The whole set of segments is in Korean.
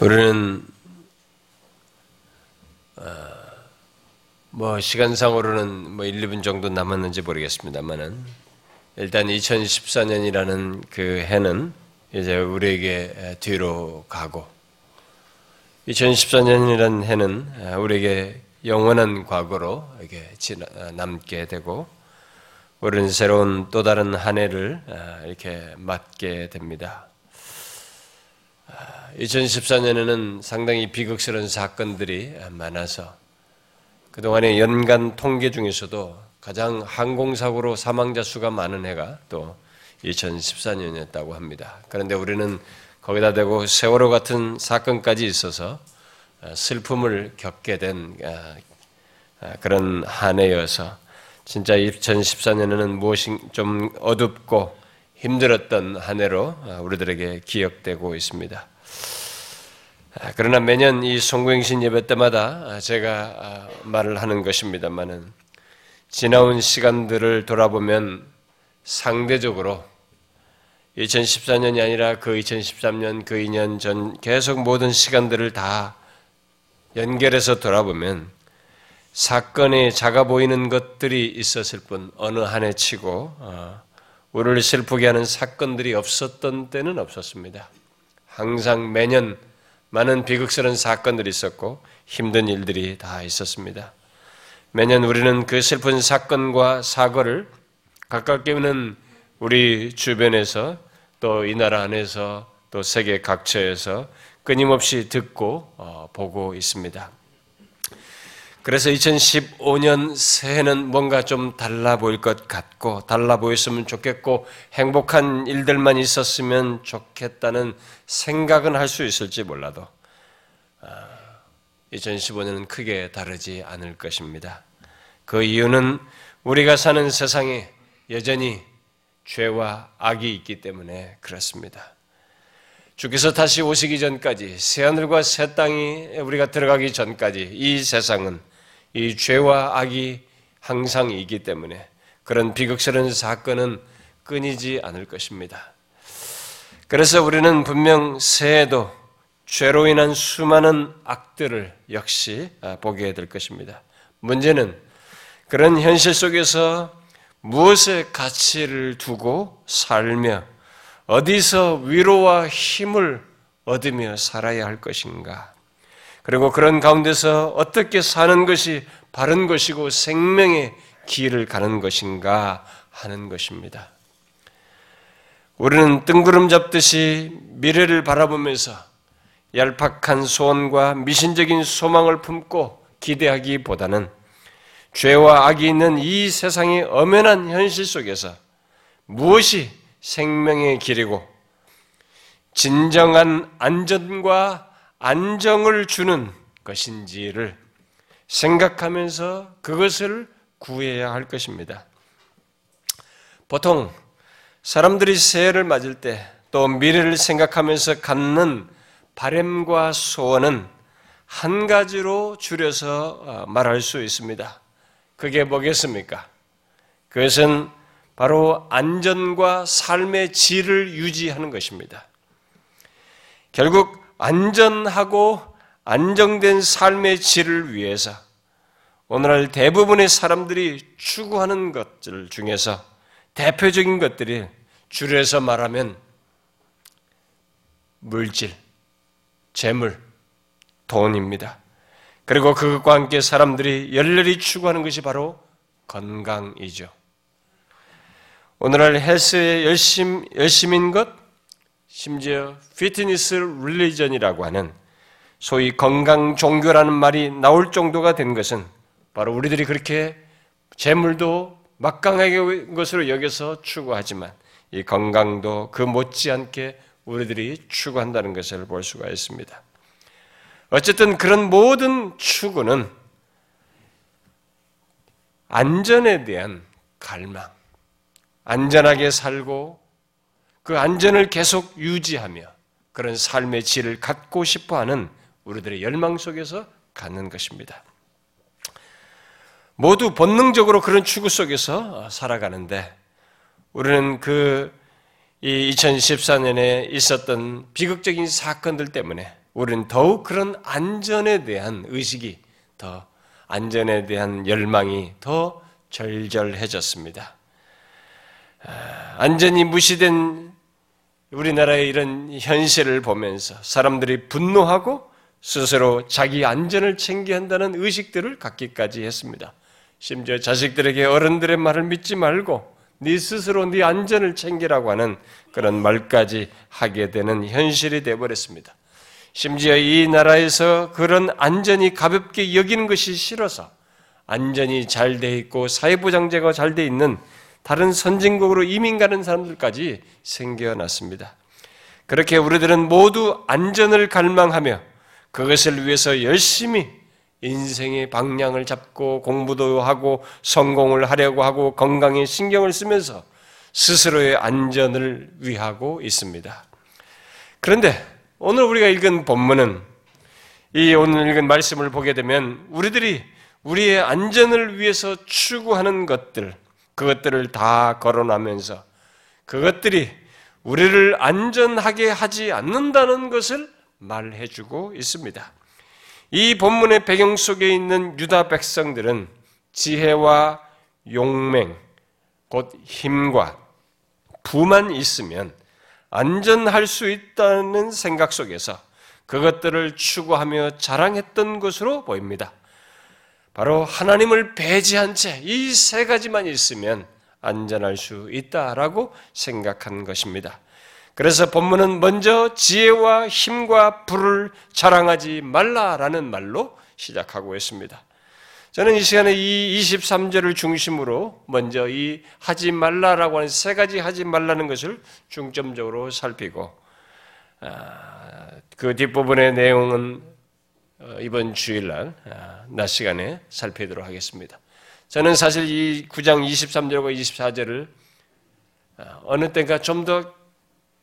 우리는 어, 뭐 시간상으로는 뭐 1, 2분 정도 남았는지 모르겠습니다만은 일단 2014년이라는 그 해는 이제 우리에게 뒤로 가고 2014년이라는 해는 우리에게 영원한 과거로 이렇게 남게 되고 우리는 새로운 또 다른 한 해를 이렇게 맞게 됩니다. 2014년에는 상당히 비극스러운 사건들이 많아서 그동안의 연간 통계 중에서도 가장 항공사고로 사망자 수가 많은 해가 또 2014년이었다고 합니다. 그런데 우리는 거기다 대고 세월호 같은 사건까지 있어서 슬픔을 겪게 된 아, 아, 그런 한 해여서 진짜 2014년에는 무엇이 좀 어둡고 힘들었던 한 해로 아, 우리들에게 기억되고 있습니다. 아, 그러나 매년 이 송구행신 예배 때마다 아, 제가 아, 말을 하는 것입니다만은 지나온 시간들을 돌아보면 상대적으로 2014년이 아니라 그 2013년, 그 2년 전 계속 모든 시간들을 다 연결해서 돌아보면 사건이 작아 보이는 것들이 있었을 뿐 어느 한 해 치고 어, 우리를 슬프게 하는 사건들이 없었던 때는 없었습니다. 항상 매년 많은 비극스러운 사건들이 있었고 힘든 일들이 다 있었습니다. 매년 우리는 그 슬픈 사건과 사고를 가깝게는 우리 주변에서 또 이 나라 안에서 또 세계 각처에서 끊임없이 듣고 어, 보고 있습니다. 그래서 2015년 새해는 뭔가 좀 달라 보일 것 같고, 달라 보였으면 좋겠고, 행복한 일들만 있었으면 좋겠다는 생각은 할 수 있을지 몰라도, 2015년은 아, 크게 다르지 않을 것입니다. 그 이유는 우리가 사는 세상에 여전히 죄와 악이 있기 때문에 그렇습니다. 주께서 다시 오시기 전까지 새하늘과 새 땅이 우리가 들어가기 전까지 이 세상은 이 죄와 악이 항상 있기 때문에 그런 비극스러운 사건은 끊이지 않을 것입니다. 그래서 우리는 분명 새해도 죄로 인한 수많은 악들을 역시 아, 보게 될 것입니다. 문제는 그런 현실 속에서 무엇의 가치를 두고 살며 어디서 위로와 힘을 얻으며 살아야 할 것인가? 그리고 그런 가운데서 어떻게 사는 것이 바른 것이고 생명의 길을 가는 것인가 하는 것입니다. 우리는 뜬구름 잡듯이 미래를 바라보면서 얄팍한 소원과 미신적인 소망을 품고 기대하기보다는 죄와 악이 있는 이 세상의 엄연한 현실 속에서 무엇이 생명의 길이고 진정한 안전과 안정을 주는 것인지를 생각하면서 그것을 구해야 할 것입니다. 보통 사람들이 새해를 맞을 때 또 미래를 생각하면서 갖는 바램과 소원은 한 가지로 줄여서 어, 말할 수 있습니다. 그게 뭐겠습니까? 그것은 바로 안전과 삶의 질을 유지하는 것입니다. 결국 안전하고 안정된 삶의 질을 위해서 오늘날 대부분의 사람들이 추구하는 것들 중에서 대표적인 것들이 줄여서 말하면 물질, 재물, 돈입니다. 그리고 그것과 함께 사람들이 열렬히 추구하는 것이 바로 건강이죠. 오늘날 헬스에 열심, 열심인 것, 심지어 피트니스 릴리전이라고 하는 소위 건강 종교라는 말이 나올 정도가 된 것은 바로 우리들이 그렇게 재물도 막강하게 것으로 여겨서 추구하지만 이 건강도 그 못지않게 우리들이 추구한다는 것을 볼 수가 있습니다. 어쨌든 그런 모든 추구는 안전에 대한 갈망, 안전하게 살고 그 안전을 계속 유지하며 그런 삶의 질을 갖고 싶어 하는 우리들의 열망 속에서 갖는 것입니다. 모두 본능적으로 그런 추구 속에서 살아가는데 우리는 그이 2014년에 있었던 비극적인 사건들 때문에 우리는 더욱 그런 안전에 대한 의식이 더 안전에 대한 열망이 더 절절해졌습니다. 아, 안전이 무시된 우리나라의 이런 현실을 보면서 사람들이 분노하고 스스로 자기 안전을 챙겨야 한다는 의식들을 갖기까지 했습니다. 심지어 자식들에게 어른들의 말을 믿지 말고 네 스스로 네 안전을 챙기라고 하는 그런 말까지 하게 되는 현실이 되어버렸습니다. 심지어 이 나라에서 그런 안전이 가볍게 여기는 것이 싫어서 안전이 잘 돼 있고 사회보장제가 잘 돼 있는 다른 선진국으로 이민 가는 사람들까지 생겨났습니다. 그렇게 우리들은 모두 안전을 갈망하며 그것을 위해서 열심히 인생의 방향을 잡고 공부도 하고 성공을 하려고 하고 건강에 신경을 쓰면서 스스로의 안전을 위하고 있습니다. 그런데 오늘 우리가 읽은 본문은 이 오늘 읽은 말씀을 보게 되면 우리들이 우리의 안전을 위해서 추구하는 것들, 그것들을 다 거론하면서 그것들이 우리를 안전하게 하지 않는다는 것을 말해주고 있습니다. 이 본문의 배경 속에 있는 유다 백성들은 지혜와 용맹, 곧 힘과 부만 있으면 안전할 수 있다는 생각 속에서 그것들을 추구하며 자랑했던 것으로 보입니다. 바로 하나님을 배제한 채 이 세 가지만 있으면 안전할 수 있다라고 생각한 것입니다. 그래서 본문은 먼저 지혜와 힘과 불을 자랑하지 말라라는 말로 시작하고 있습니다. 저는 이 시간에 이 23절을 중심으로 먼저 이 하지 말라라고 하는 세 가지 하지 말라는 것을 중점적으로 살피고 아, 그 뒷부분의 내용은 어, 이번 주일날 아, 낮 시간에 살피도록 하겠습니다. 저는 사실 이 9장 23절과 24절을 아, 어느 때가 좀 더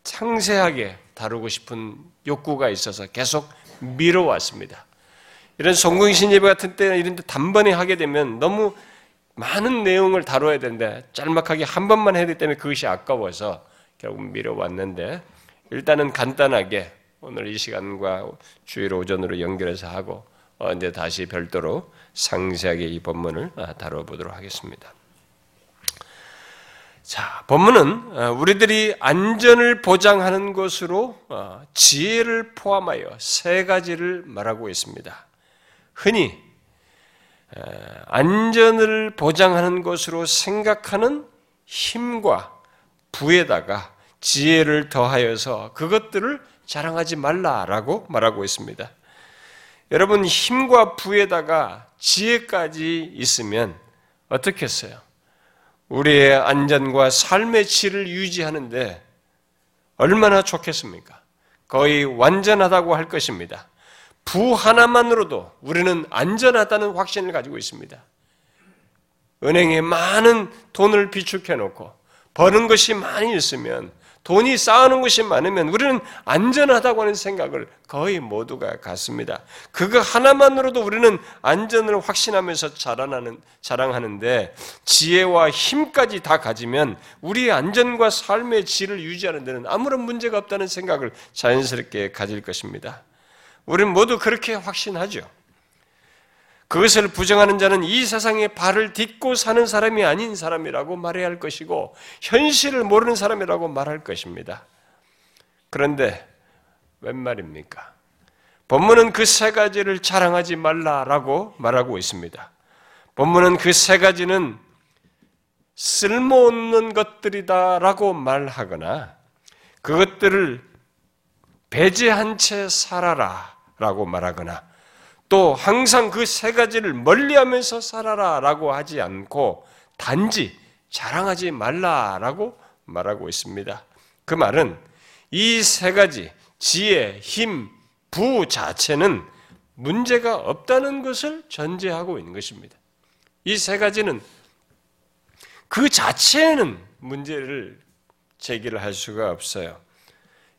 상세하게 다루고 싶은 욕구가 있어서 계속 미뤄왔습니다. 이런 성공신 예배 같은 때는 이런 데 단번에 하게 되면 너무 많은 내용을 다뤄야 되는데 짤막하게 한 번만 해야 되기 때문에 그것이 아까워서 결국 미뤄왔는데 일단은 간단하게 오늘 이 시간과 주일 오전으로 연결해서 하고 언제 다시 별도로 상세하게 이 본문을 다뤄보도록 하겠습니다. 자, 본문은 어, 우리들이 안전을 보장하는 것으로 어, 지혜를 포함하여 세 가지를 말하고 있습니다. 흔히 안전을 보장하는 것으로 생각하는 힘과 부에다가 지혜를 더하여서 그것들을 자랑하지 말라라고 말하고 있습니다. 여러분 힘과 부에다가 지혜까지 있으면 어떻겠어요? 우리의 안전과 삶의 질을 유지하는데 얼마나 좋겠습니까? 거의 완전하다고 할 것입니다. 부 하나만으로도 우리는 안전하다는 확신을 가지고 있습니다. 은행에 많은 돈을 비축해 놓고 버는 것이 많이 있으면 돈이 쌓아놓은 것이 많으면 우리는 안전하다고 하는 생각을 거의 모두가 갖습니다. 그거 하나만으로도 우리는 안전을 확신하면서 자라나는, 자랑하는데 지혜와 힘까지 다 가지면 우리의 안전과 삶의 질을 유지하는 데는 아무런 문제가 없다는 생각을 자연스럽게 가질 것입니다. 우리는 모두 그렇게 확신하죠. 그것을 부정하는 자는 이 세상에 발을 딛고 사는 사람이 아닌 사람이라고 말해야 할 것이고 현실을 모르는 사람이라고 말할 것입니다. 그런데 웬 말입니까? 본문은 그 세 가지를 자랑하지 말라라고 말하고 있습니다. 본문은 그 세 가지는 쓸모없는 것들이다라고 말하거나 그것들을 배제한 채 살아라라고 말하거나 또 항상 그 세 가지를 멀리하면서 살아라라고 하지 않고 단지 자랑하지 말라라고 말하고 있습니다. 그 말은 이 세 가지 지혜, 힘, 부 자체는 문제가 없다는 것을 전제하고 있는 것입니다. 이 세 가지는 그 자체에는 문제를 제기를 할 수가 없어요.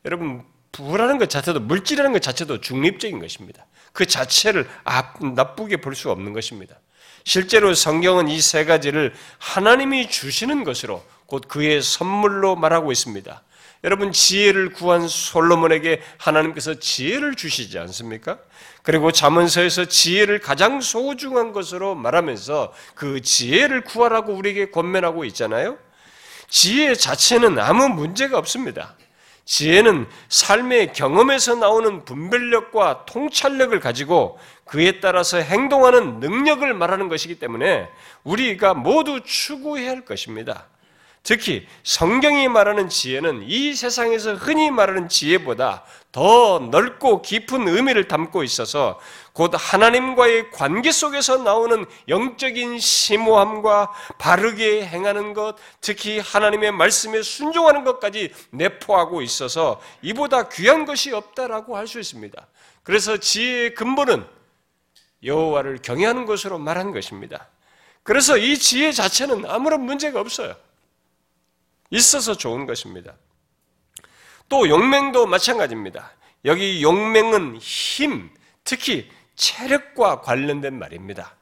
여러분, 부라는 것 자체도, 물질이라는 것 자체도 중립적인 것입니다. 그 자체를 나쁘게 볼 수 없는 것입니다. 실제로 성경은 이 세 가지를 하나님이 주시는 것으로 곧 그의 선물로 말하고 있습니다. 여러분 지혜를 구한 솔로몬에게 하나님께서 지혜를 주시지 않습니까? 그리고 잠언서에서 지혜를 가장 소중한 것으로 말하면서 그 지혜를 구하라고 우리에게 권면하고 있잖아요. 지혜 자체는 아무 문제가 없습니다. 지혜는 삶의 경험에서 나오는 분별력과 통찰력을 가지고 그에 따라서 행동하는 능력을 말하는 것이기 때문에 우리가 모두 추구해야 할 것입니다. 특히 성경이 말하는 지혜는 이 세상에서 흔히 말하는 지혜보다 더 넓고 깊은 의미를 담고 있어서 곧 하나님과의 관계 속에서 나오는 영적인 심오함과 바르게 행하는 것, 특히 하나님의 말씀에 순종하는 것까지 내포하고 있어서 이보다 귀한 것이 없다라고 할 수 있습니다. 그래서 지혜의 근본은 여호와를 경외하는 것으로 말한 것입니다. 그래서 이 지혜 자체는 아무런 문제가 없어요. 있어서 좋은 것입니다. 또 용맹도 마찬가지입니다. 여기 용맹은 힘, 특히 체력과 관련된 말입니다.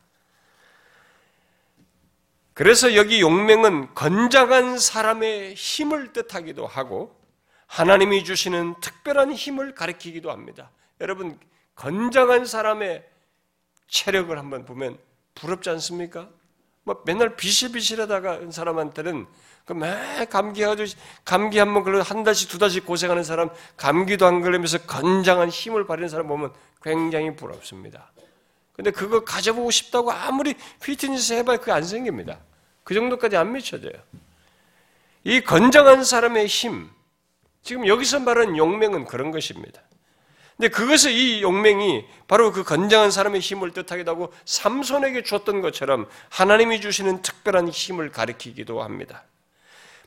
그래서 여기 용맹은 건장한 사람의 힘을 뜻하기도 하고 하나님이 주시는 특별한 힘을 가리키기도 합니다. 여러분 건장한 사람의 체력을 한번 보면 부럽지 않습니까? 뭐 맨날 비실비실하다가 사람한테는 그매 감기해가지고 감기 한 번 걸려 한 달씩 두 달씩 고생하는 사람 감기도 안 걸리면서 건장한 힘을 발휘하는 사람 보면 굉장히 부럽습니다. 근데 그거 가져보고 싶다고 아무리 피트니스 해봐야 그게 안 생깁니다. 그 정도까지 안 미쳐져요. 이 건장한 사람의 힘, 지금 여기서 말하는 용맹은 그런 것입니다. 근데 그것을 이 용맹이 바로 그 건장한 사람의 힘을 뜻하기도 하고 삼손에게 줬던 것처럼 하나님이 주시는 특별한 힘을 가리키기도 합니다.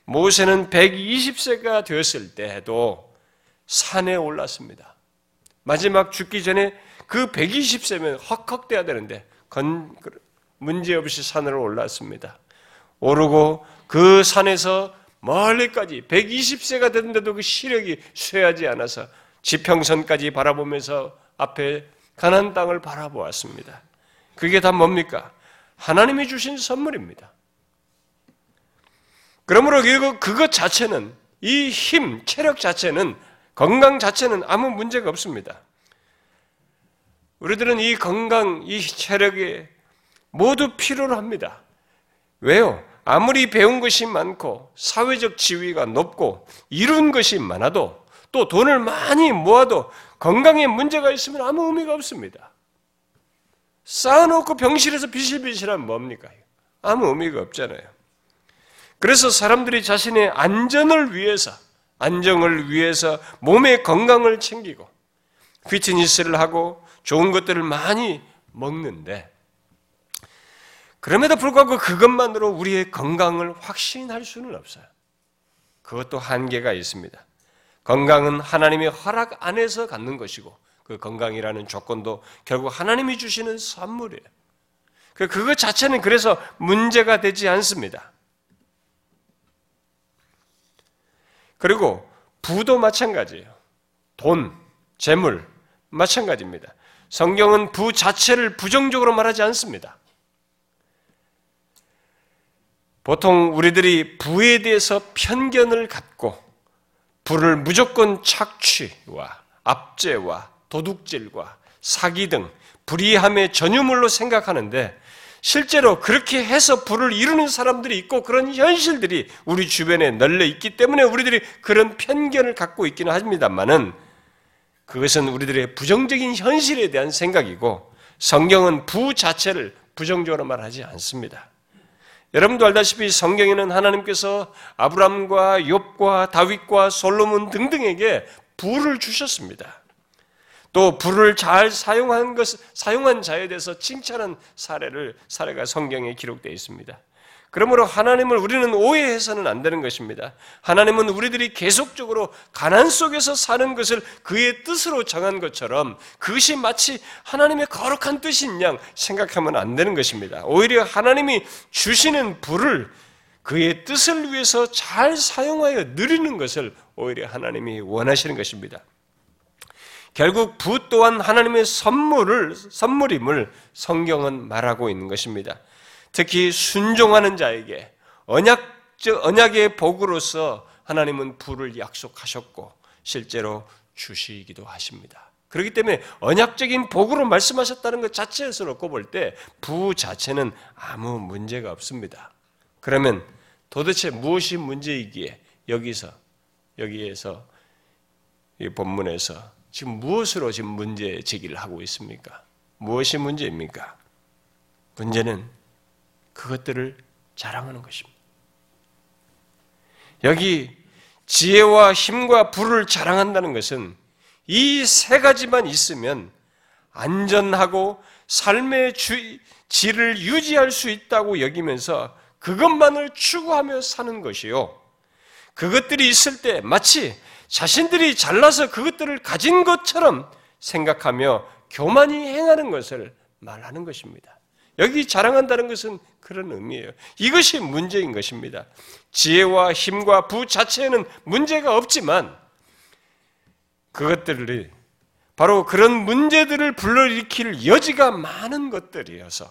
모세는 120세가 되었을 때에도 산에 올랐습니다. 마지막 죽기 전에 그 120세면 헉헉대야 되는데 건, 문제없이 산으로 올랐습니다. 오르고 그 산에서 멀리까지 120세가 됐는데도 그 시력이 쇠하지 않아서 지평선까지 바라보면서 앞에 가난 땅을 바라보았습니다. 그게 다 뭡니까? 하나님이 주신 선물입니다. 그러므로 그것 자체는 이 힘, 체력 자체는 건강 자체는 아무 문제가 없습니다. 우리들은 이 건강, 이 체력에 모두 필요로 합니다. 왜요? 아무리 배운 것이 많고 사회적 지위가 높고 이룬 것이 많아도 또 돈을 많이 모아도 건강에 문제가 있으면 아무 의미가 없습니다. 쌓아놓고 병실에서 비실비실하면 뭡니까? 아무 의미가 없잖아요. 그래서 사람들이 자신의 안전을 위해서, 안정을 위해서 몸의 건강을 챙기고, 피트니스를 하고 좋은 것들을 많이 먹는데, 그럼에도 불구하고 그것만으로 우리의 건강을 확신할 수는 없어요. 그것도 한계가 있습니다. 건강은 하나님의 허락 안에서 갖는 것이고, 그 건강이라는 조건도 결국 하나님이 주시는 선물이에요. 그, 그것 자체는 그래서 문제가 되지 않습니다. 그리고 부도 마찬가지예요. 돈, 재물, 마찬가지입니다. 성경은 부 자체를 부정적으로 말하지 않습니다. 보통 우리들이 부에 대해서 편견을 갖고 부를 무조건 착취와 압제와 도둑질과 사기 등 불의함의 전유물로 생각하는데 실제로 그렇게 해서 불을 이루는 사람들이 있고 그런 현실들이 우리 주변에 널려 있기 때문에 우리들이 그런 편견을 갖고 있기는 합니다만은 그것은 우리들의 부정적인 현실에 대한 생각이고 성경은 부 자체를 부정적으로 말하지 않습니다. 여러분도 알다시피 성경에는 하나님께서 아브람과 욥과 다윗과 솔로몬 등등에게 부를 주셨습니다. 또 불을 잘 사용한 것 사용한 자에 대해서 칭찬한 사례를 사례가 성경에 기록되어 있습니다. 그러므로 하나님을 우리는 오해해서는 안 되는 것입니다. 하나님은 우리들이 계속적으로 가난 속에서 사는 것을 그의 뜻으로 정한 것처럼 그것이 마치 하나님의 거룩한 뜻인 양 생각하면 안 되는 것입니다. 오히려 하나님이 주시는 불을 그의 뜻을 위해서 잘 사용하여 누리는 것을 오히려 하나님이 원하시는 것입니다. 결국 부 또한 하나님의 선물을 선물임을 성경은 말하고 있는 것입니다. 특히 순종하는 자에게 언약 언약의 복으로서 하나님은 부를 약속하셨고 실제로 주시기도 하십니다. 그렇기 때문에 언약적인 복으로 말씀하셨다는 것 자체에서 놓고 볼 때 부 자체는 아무 문제가 없습니다. 그러면 도대체 무엇이 문제이기에 여기서 여기에서 이 본문에서 지금 무엇으로 지금 문제 제기를 하고 있습니까? 무엇이 문제입니까? 문제는 그것들을 자랑하는 것입니다. 여기 지혜와 힘과 부를 자랑한다는 것은 이 세 가지만 있으면 안전하고 삶의 주, 질을 유지할 수 있다고 여기면서 그것만을 추구하며 사는 것이요. 그것들이 있을 때 마치 자신들이 잘나서 그것들을 가진 것처럼 생각하며 교만이 행하는 것을 말하는 것입니다. 여기 자랑한다는 것은 그런 의미예요. 이것이 문제인 것입니다. 지혜와 힘과 부 자체에는 문제가 없지만 그것들이 바로 그런 문제들을 불러일으킬 여지가 많은 것들이어서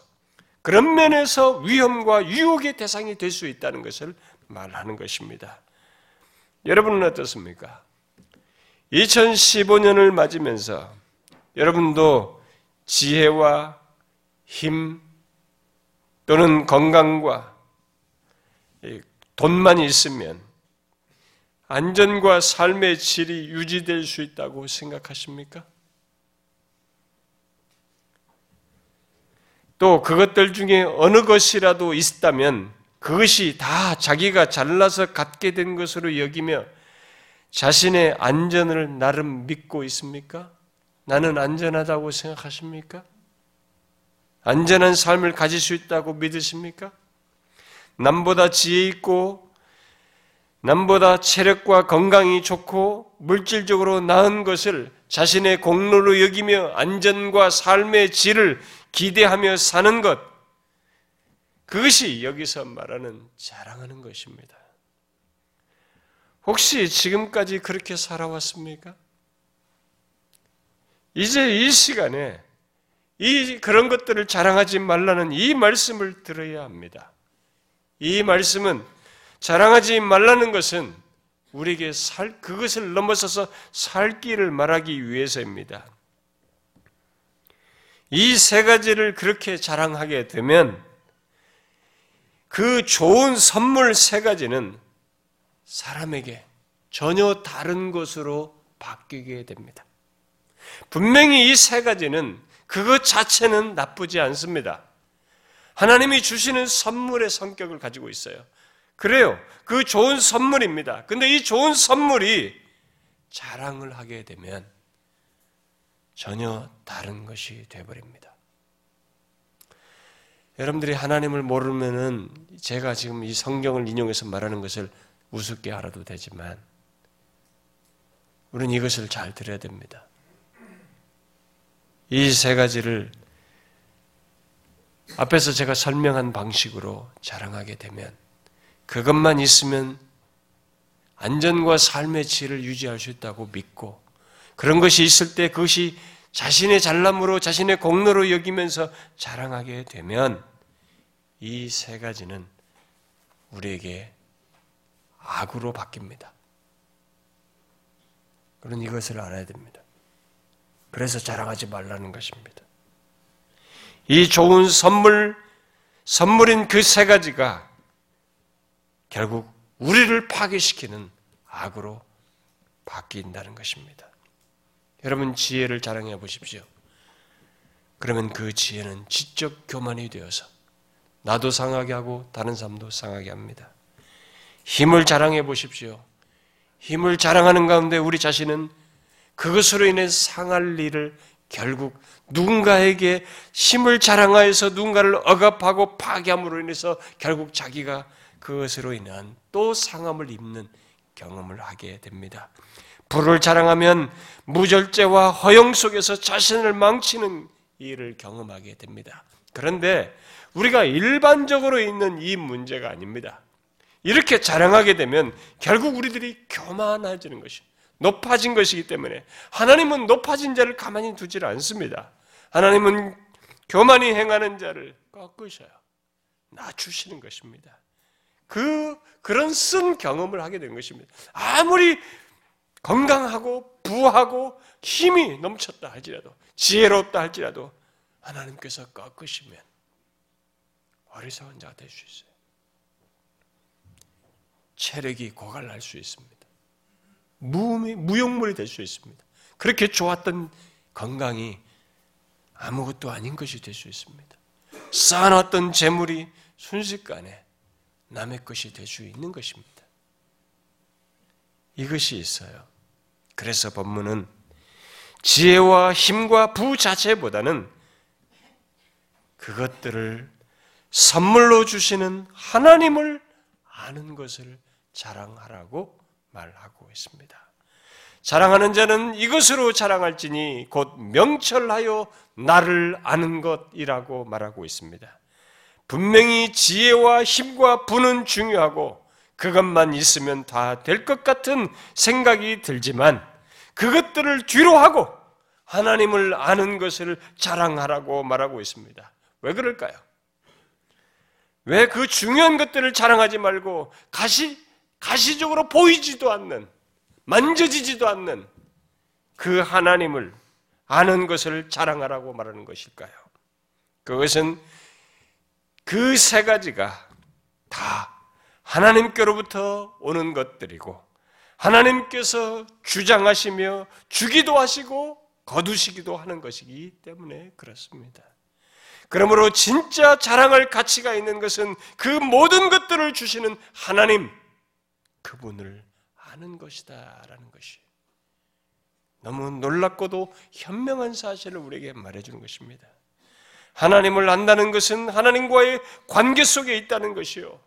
그런 면에서 위험과 유혹의 대상이 될 수 있다는 것을 말하는 것입니다. 여러분은 어떻습니까? 2015년을 맞으면서 여러분도 지혜와 힘 또는 건강과 돈만 있으면 안전과 삶의 질이 유지될 수 있다고 생각하십니까? 또 그것들 중에 어느 것이라도 있다면 그것이 다 자기가 잘나서 갖게 된 것으로 여기며 자신의 안전을 나름 믿고 있습니까? 나는 안전하다고 생각하십니까? 안전한 삶을 가질 수 있다고 믿으십니까? 남보다 지혜 있고 남보다 체력과 건강이 좋고 물질적으로 나은 것을 자신의 공로로 여기며 안전과 삶의 질을 기대하며 사는 것 그것이 여기서 말하는 자랑하는 것입니다. 혹시 지금까지 그렇게 살아왔습니까? 이제 이 시간에 이 그런 것들을 자랑하지 말라는 이 말씀을 들어야 합니다. 이 말씀은 자랑하지 말라는 것은 우리에게 살 그것을 넘어서서 살 길을 말하기 위해서입니다. 이 세 가지를 그렇게 자랑하게 되면 그 좋은 선물 세 가지는 사람에게 전혀 다른 것으로 바뀌게 됩니다. 분명히 이 세 가지는 그것 자체는 나쁘지 않습니다. 하나님이 주시는 선물의 성격을 가지고 있어요. 그래요. 그 좋은 선물입니다. 근데 이 좋은 선물이 자랑을 하게 되면 전혀 다른 것이 되어버립니다. 여러분들이 하나님을 모르면은 제가 지금 이 성경을 인용해서 말하는 것을 우습게 알아도 되지만 우리는 이것을 잘 들어야 됩니다. 이 세 가지를 앞에서 제가 설명한 방식으로 자랑하게 되면 그것만 있으면 안전과 삶의 질을 유지할 수 있다고 믿고 그런 것이 있을 때 그것이 자신의 잘남으로 자신의 공로로 여기면서 자랑하게 되면 이 세 가지는 우리에게 악으로 바뀝니다. 그런 이것을 알아야 됩니다. 그래서 자랑하지 말라는 것입니다. 이 좋은 선물, 선물인 그 세 가지가 결국 우리를 파괴시키는 악으로 바뀐다는 것입니다. 여러분 지혜를 자랑해 보십시오. 그러면 그 지혜는 지적 교만이 되어서 나도 상하게 하고 다른 사람도 상하게 합니다. 힘을 자랑해 보십시오. 힘을 자랑하는 가운데 우리 자신은 그것으로 인해 상할 일을 결국 누군가에게 힘을 자랑하여서 누군가를 억압하고 파괴함으로 인해서 결국 자기가 그것으로 인한 또 상함을 입는 경험을 하게 됩니다. 불을 자랑하면 무절제와 허영 속에서 자신을 망치는 일을 경험하게 됩니다. 그런데 우리가 일반적으로 있는 이 문제가 아닙니다. 이렇게 자랑하게 되면 결국 우리들이 교만해지는 것이 높아진 것이기 때문에 하나님은 높아진 자를 가만히 두질 않습니다. 하나님은 교만히 행하는 자를 꺾으셔요. 낮추시는 것입니다. 그 그런 쓴 경험을 하게 된 것입니다. 아무리 건강하고 부하고 힘이 넘쳤다 할지라도 지혜롭다 할지라도 하나님께서 꺾으시면 어리석은 자가 될 수 있어요. 체력이 고갈날 수 있습니다. 무용물이 될 수 있습니다. 그렇게 좋았던 건강이 아무것도 아닌 것이 될 수 있습니다. 쌓아놨던 재물이 순식간에 남의 것이 될 수 있는 것입니다. 이것이 있어요. 그래서 법문은 지혜와 힘과 부 자체보다는 그것들을 선물로 주시는 하나님을 아는 것을 자랑하라고 말하고 있습니다. 자랑하는 자는 이것으로 자랑할지니 곧 명철하여 나를 아는 것이라고 말하고 있습니다. 분명히 지혜와 힘과 부는 중요하고 그것만 있으면 다 될 것 같은 생각이 들지만 그것들을 뒤로 하고 하나님을 아는 것을 자랑하라고 말하고 있습니다. 왜 그럴까요? 왜 그 중요한 것들을 자랑하지 말고 가시, 가시적으로 보이지도 않는 만져지지도 않는 그 하나님을 아는 것을 자랑하라고 말하는 것일까요? 그것은 그 세 가지가 다 하나님께로부터 오는 것들이고 하나님께서 주장하시며 주기도 하시고 거두시기도 하는 것이기 때문에 그렇습니다. 그러므로 진짜 자랑할 가치가 있는 것은 그 모든 것들을 주시는 하나님, 그분을 아는 것이다 라는 것이 너무 놀랍고도 현명한 사실을 우리에게 말해주는 것입니다. 하나님을 안다는 것은 하나님과의 관계 속에 있다는 것이요.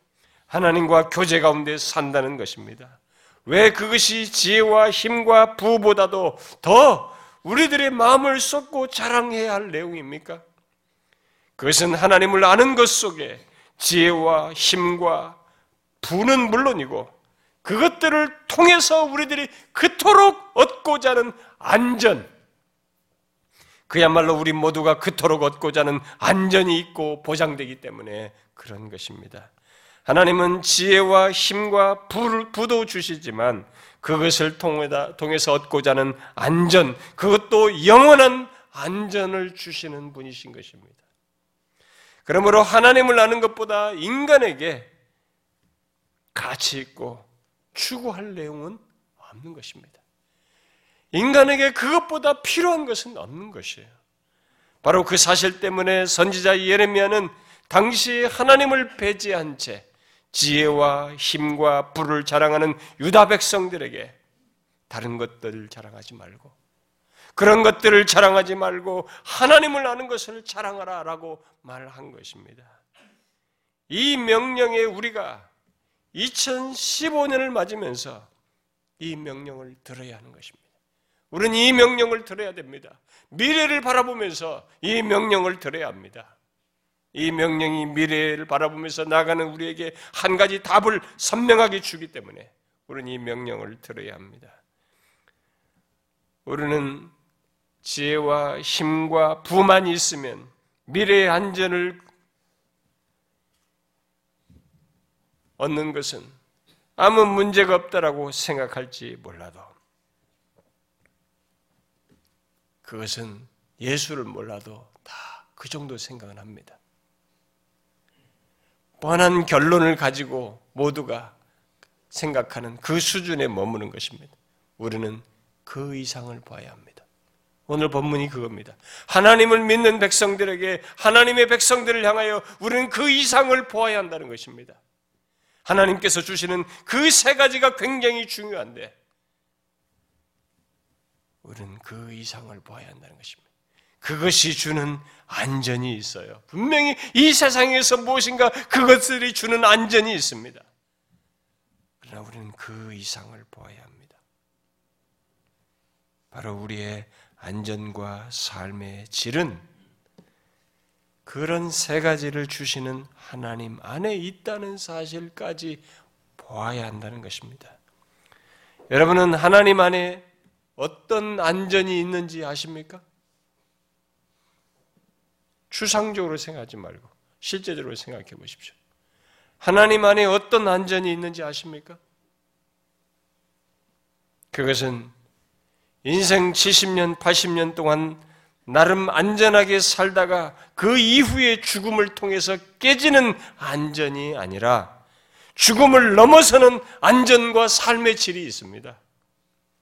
하나님과 교제 가운데 산다는 것입니다. 왜 그것이 지혜와 힘과 부보다도 더 우리들의 마음을 쏟고 자랑해야 할 내용입니까? 그것은 하나님을 아는 것 속에 지혜와 힘과 부는 물론이고 그것들을 통해서 우리들이 그토록 얻고자 하는 안전, 그야말로 우리 모두가 그토록 얻고자 하는 안전이 있고 보장되기 때문에 그런 것입니다. 하나님은 지혜와 힘과 부도 주시지만 그것을 통해서 얻고자 하는 안전, 그것도 영원한 안전을 주시는 분이신 것입니다. 그러므로 하나님을 아는 것보다 인간에게 가치 있고 추구할 내용은 없는 것입니다. 인간에게 그것보다 필요한 것은 없는 것이에요. 바로 그 사실 때문에 선지자 예레미야는 당시 하나님을 배제한 채 지혜와 힘과 부를 자랑하는 유다 백성들에게 다른 것들을 자랑하지 말고 그런 것들을 자랑하지 말고 하나님을 아는 것을 자랑하라라고 말한 것입니다. 이 명령에 우리가 2015년을 맞으면서 이 명령을 들어야 하는 것입니다. 우리는 이 명령을 들어야 됩니다. 미래를 바라보면서 이 명령을 들어야 합니다. 이 명령이 미래를 바라보면서 나가는 우리에게 한 가지 답을 선명하게 주기 때문에 우리는 이 명령을 들어야 합니다. 우리는 지혜와 힘과 부만 있으면 미래의 안전을 얻는 것은 아무 문제가 없다라고 생각할지 몰라도 그것은 예수를 몰라도 다 그 정도 생각은 합니다. 뻔한 결론을 가지고 모두가 생각하는 그 수준에 머무는 것입니다. 우리는 그 이상을 봐야 합니다. 오늘 본문이 그겁니다. 하나님을 믿는 백성들에게 하나님의 백성들을 향하여 우리는 그 이상을 보아야 한다는 것입니다. 하나님께서 주시는 그 세 가지가 굉장히 중요한데 우리는 그 이상을 보아야 한다는 것입니다. 그것이 주는 안전이 있어요. 분명히 이 세상에서 무엇인가 그것들이 주는 안전이 있습니다. 그러나 우리는 그 이상을 보아야 합니다. 바로 우리의 안전과 삶의 질은 그런 세 가지를 주시는 하나님 안에 있다는 사실까지 보아야 한다는 것입니다. 여러분은 하나님 안에 어떤 안전이 있는지 아십니까? 추상적으로 생각하지 말고 실제적으로 생각해 보십시오. 하나님 안에 어떤 안전이 있는지 아십니까? 그것은 인생 70년, 80년 동안 나름 안전하게 살다가 그 이후의 죽음을 통해서 깨지는 안전이 아니라 죽음을 넘어서는 안전과 삶의 질이 있습니다.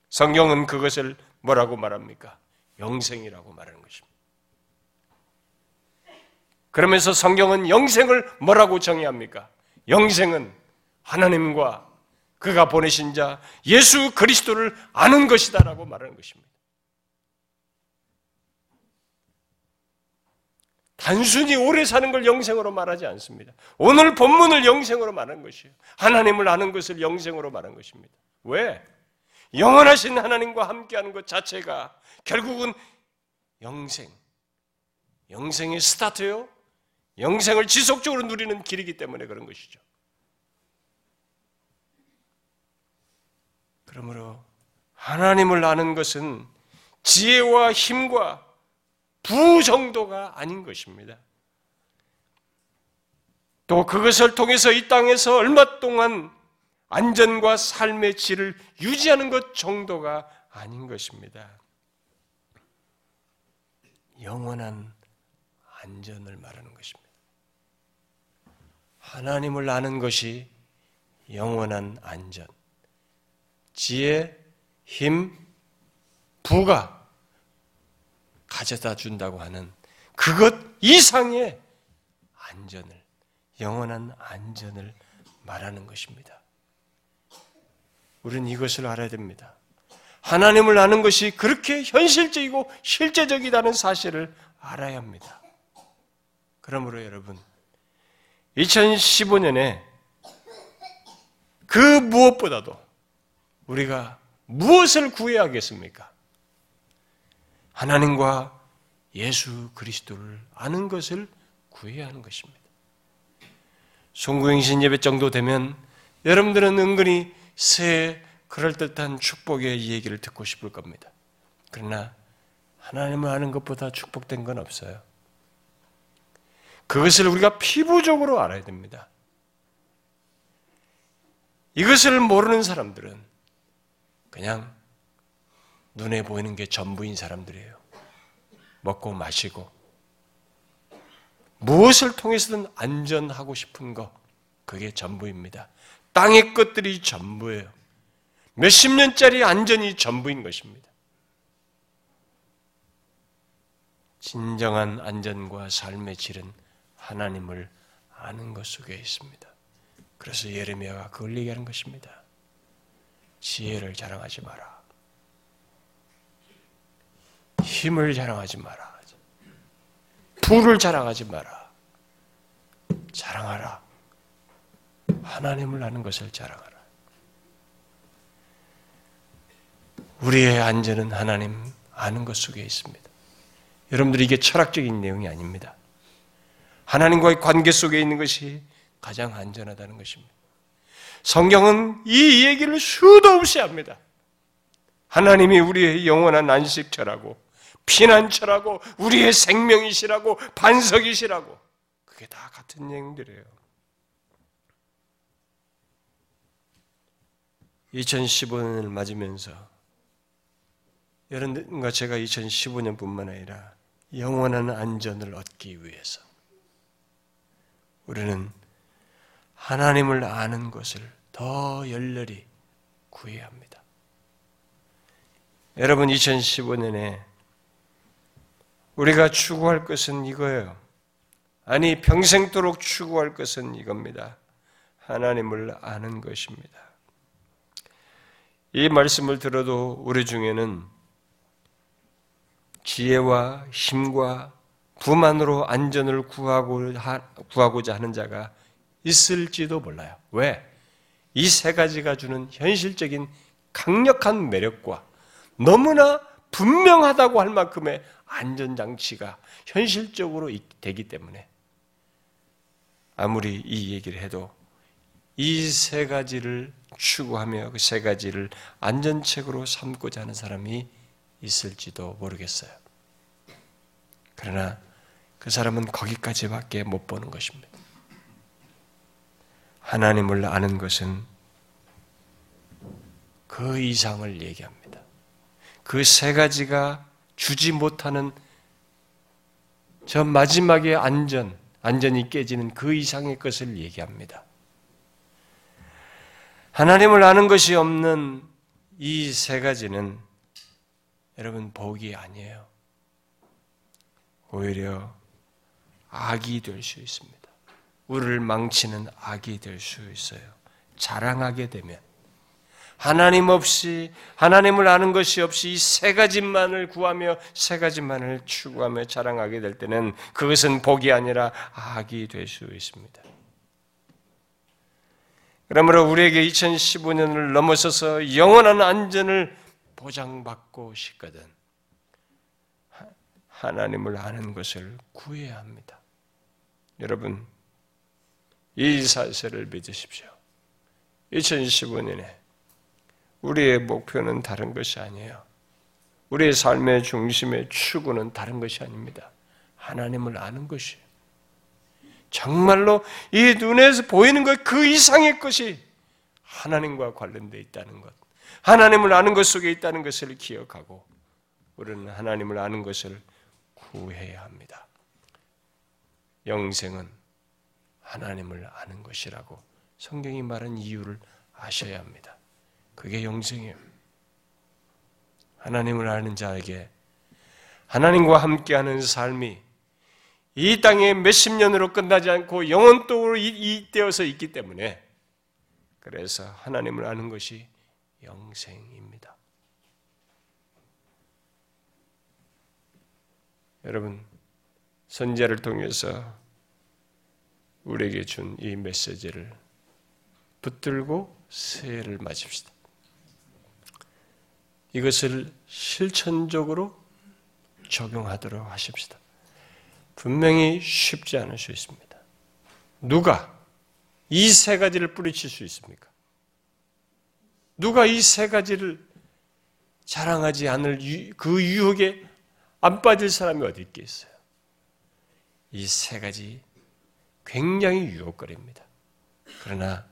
성경은 그것을 뭐라고 말합니까? 영생이라고 말하는 것입니다. 그러면서 성경은 영생을 뭐라고 정의합니까? 영생은 하나님과 그가 보내신 자 예수 그리스도를 아는 것이다라고 말하는 것입니다. 단순히 오래 사는 걸 영생으로 말하지 않습니다. 오늘 본문을 영생으로 말하는 것이에요. 하나님을 아는 것을 영생으로 말하는 것입니다. 왜? 영원하신 하나님과 함께하는 것 자체가 결국은 영생, 영생의 스타트요. 영생을 지속적으로 누리는 길이기 때문에 그런 것이죠. 그러므로 하나님을 아는 것은 지혜와 힘과 부 정도가 아닌 것입니다. 또 그것을 통해서 이 땅에서 얼마 동안 안전과 삶의 질을 유지하는 것 정도가 아닌 것입니다. 영원한 안전을 말하는 것입니다. 하나님을 아는 것이 영원한 안전, 지혜, 힘, 부가 가져다 준다고 하는 그것 이상의 안전을, 영원한 안전을 말하는 것입니다. 우리는 이것을 알아야 됩니다. 하나님을 아는 것이 그렇게 현실적이고 실제적이라는 사실을 알아야 합니다. 그러므로 여러분, 2015년에 그 무엇보다도 우리가 무엇을 구해야 하겠습니까? 하나님과 예수 그리스도를 아는 것을 구해야 하는 것입니다. 송구행신 예배 정도 되면 여러분들은 은근히 새 그럴듯한 축복의 얘기를 듣고 싶을 겁니다. 그러나 하나님을 아는 것보다 축복된 건 없어요. 그것을 우리가 피부적으로 알아야 됩니다. 이것을 모르는 사람들은 그냥 눈에 보이는 게 전부인 사람들이에요. 먹고 마시고 무엇을 통해서든 안전하고 싶은 거 그게 전부입니다. 땅의 것들이 전부예요. 몇십 년짜리 안전이 전부인 것입니다. 진정한 안전과 삶의 질은 하나님을 아는 것 속에 있습니다. 그래서 예레미야가 그걸 얘기하는 것입니다. 지혜를 자랑하지 마라. 힘을 자랑하지 마라. 부를 자랑하지 마라. 자랑하라. 하나님을 아는 것을 자랑하라. 우리의 안전은 하나님 아는 것 속에 있습니다. 여러분들이 이게 철학적인 내용이 아닙니다. 하나님과의 관계 속에 있는 것이 가장 안전하다는 것입니다. 성경은 이 얘기를 수도 없이 합니다. 하나님이 우리의 영원한 안식처라고 피난처라고 우리의 생명이시라고 반석이시라고 그게 다 같은 얘기들이에요. 2015년을 맞으면서 여러분과 제가 2015년뿐만 아니라 영원한 안전을 얻기 위해서 우리는 하나님을 아는 것을 더 열렬히 구해야 합니다. 여러분 2015년에 우리가 추구할 것은 이거예요. 아니, 평생도록 추구할 것은 이겁니다. 하나님을 아는 것입니다. 이 말씀을 들어도 우리 중에는 지혜와 힘과 부만으로 안전을 구하고, 구하고자 하는 자가 있을지도 몰라요. 왜? 이 세 가지가 주는 현실적인 강력한 매력과 너무나 분명하다고 할 만큼의 안전장치가 현실적으로 되기 때문에 아무리 이 얘기를 해도 이 세 가지를 추구하며 그 세 가지를 안전책으로 삼고자 하는 사람이 있을지도 모르겠어요. 그러나 그 사람은 거기까지밖에 못 보는 것입니다. 하나님을 아는 것은 그 이상을 얘기합니다. 그 세 가지가 주지 못하는 저 마지막의 안전, 안전이 깨지는 그 이상의 것을 얘기합니다. 하나님을 아는 것이 없는 이 세 가지는 여러분 복이 아니에요. 오히려 악이 될 수 있습니다. 우리를 망치는 악이 될 수 있어요. 자랑하게 되면 하나님 없이 하나님을 아는 것이 없이 이 세 가지만을 구하며 세 가지만을 추구하며 자랑하게 될 때는 그것은 복이 아니라 악이 될 수 있습니다. 그러므로 우리에게 2015년을 넘어서서 영원한 안전을 보장받고 싶거든 하나님을 아는 것을 구해야 합니다. 여러분 이 사실을 믿으십시오. 2015년에 우리의 목표는 다른 것이 아니에요. 우리의 삶의 중심의 추구는 다른 것이 아닙니다. 하나님을 아는 것이에요. 정말로 이 눈에서 보이는 것 그 이상의 것이 하나님과 관련되어 있다는 것, 하나님을 아는 것 속에 있다는 것을 기억하고 우리는 하나님을 아는 것을 구해야 합니다. 영생은 하나님을 아는 것이라고 성경이 말한 이유를 아셔야 합니다. 그게 영생이에요. 하나님을 아는 자에게 하나님과 함께하는 삶이 이 땅에 몇십 년으로 끝나지 않고 영원토록 이되어서 있기 때문에 그래서 하나님을 아는 것이 영생입니다. 여러분 선제를 통해서 우리에게 준 이 메시지를 붙들고 새해를 맞읍시다. 이것을 실천적으로 적용하도록 하십시다. 분명히 쉽지 않을 수 있습니다. 누가 이 세 가지를 뿌리칠 수 있습니까? 누가 이 세 가지를 자랑하지 않을 그 유혹에 안 빠질 사람이 어디 있겠어요? 이 세 가지 굉장히 유혹거리입니다. 그러나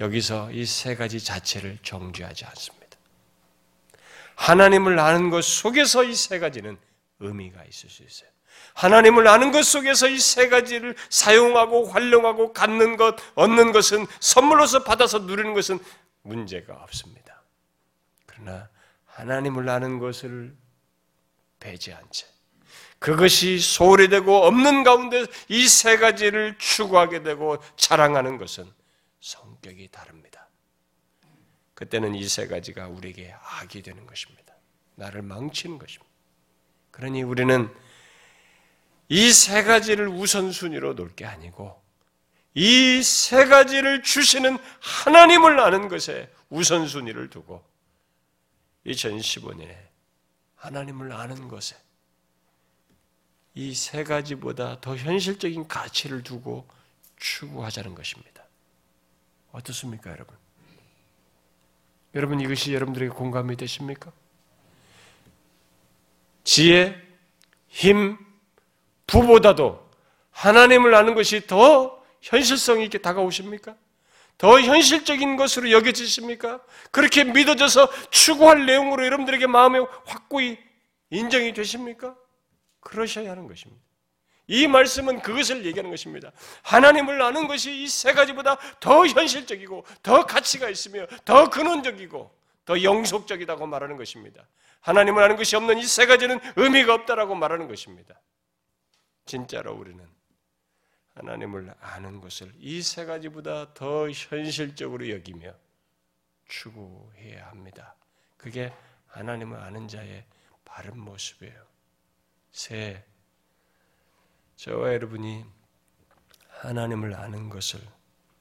여기서 이 세 가지 자체를 정죄하지 않습니다. 하나님을 아는 것 속에서 이 세 가지는 의미가 있을 수 있어요. 하나님을 아는 것 속에서 이 세 가지를 사용하고 활용하고 갖는 것, 얻는 것은 선물로서 받아서 누리는 것은 문제가 없습니다. 그러나 하나님을 아는 것을 배제한 채 그것이 소홀히 되고 없는 가운데 이 세 가지를 추구하게 되고 자랑하는 것은 성격이 다릅니다. 그때는 이 세 가지가 우리에게 악이 되는 것입니다. 나를 망치는 것입니다. 그러니 우리는 이 세 가지를 우선순위로 놓을 게 아니고 이 세 가지를 주시는 하나님을 아는 것에 우선순위를 두고 2015년에 하나님을 아는 것에 이 세 가지보다 더 현실적인 가치를 두고 추구하자는 것입니다. 어떻습니까, 여러분? 여러분 이것이 여러분들에게 공감이 되십니까? 지혜, 힘, 부보다도 하나님을 아는 것이 더 현실성 있게 다가오십니까? 더 현실적인 것으로 여겨지십니까? 그렇게 믿어져서 추구할 내용으로 여러분들에게 마음에 확고히 인정이 되십니까? 그러셔야 하는 것입니다. 이 말씀은 그것을 얘기하는 것입니다. 하나님을 아는 것이 이 세 가지보다 더 현실적이고 더 가치가 있으며 더 근원적이고 더 영속적이다고 말하는 것입니다. 하나님을 아는 것이 없는 이 세 가지는 의미가 없다라고 말하는 것입니다. 진짜로 우리는 하나님을 아는 것을 이 세 가지보다 더 현실적으로 여기며 추구해야 합니다. 그게 하나님을 아는 자의 바른 모습이에요. 새 저와 여러분이 하나님을 아는 것을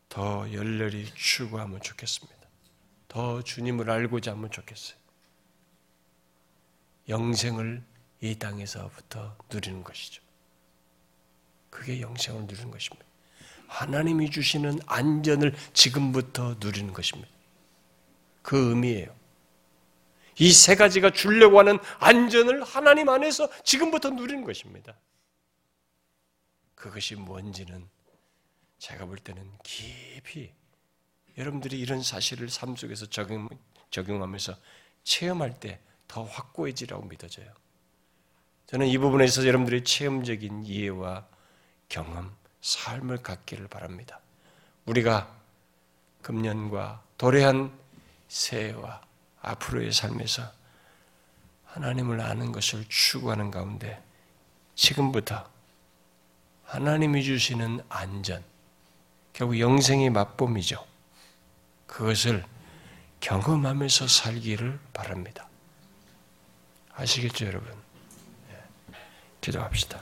더 열렬히 추구하면 좋겠습니다. 더 주님을 알고자 하면 좋겠어요. 영생을 이 땅에서부터 누리는 것이죠. 그게 영생을 누리는 것입니다. 하나님이 주시는 안전을 지금부터 누리는 것입니다. 그 의미예요. 이 세 가지가 주려고 하는 안전을 하나님 안에서 지금부터 누리는 것입니다. 그것이 뭔지는 제가 볼 때는 깊이 여러분들이 이런 사실을 삶 속에서 적용, 적용하면서 체험할 때 더 확고해지라고 믿어져요. 저는 이 부분에 있어서 여러분들의 체험적인 이해와 경험, 삶을 갖기를 바랍니다. 우리가 금년과 도래한 새해와 앞으로의 삶에서 하나님을 아는 것을 추구하는 가운데 지금부터 하나님이 주시는 안전, 결국 영생의 맛봄이죠. 그것을 경험하면서 살기를 바랍니다. 아시겠죠, 여러분? 예. 기도합시다.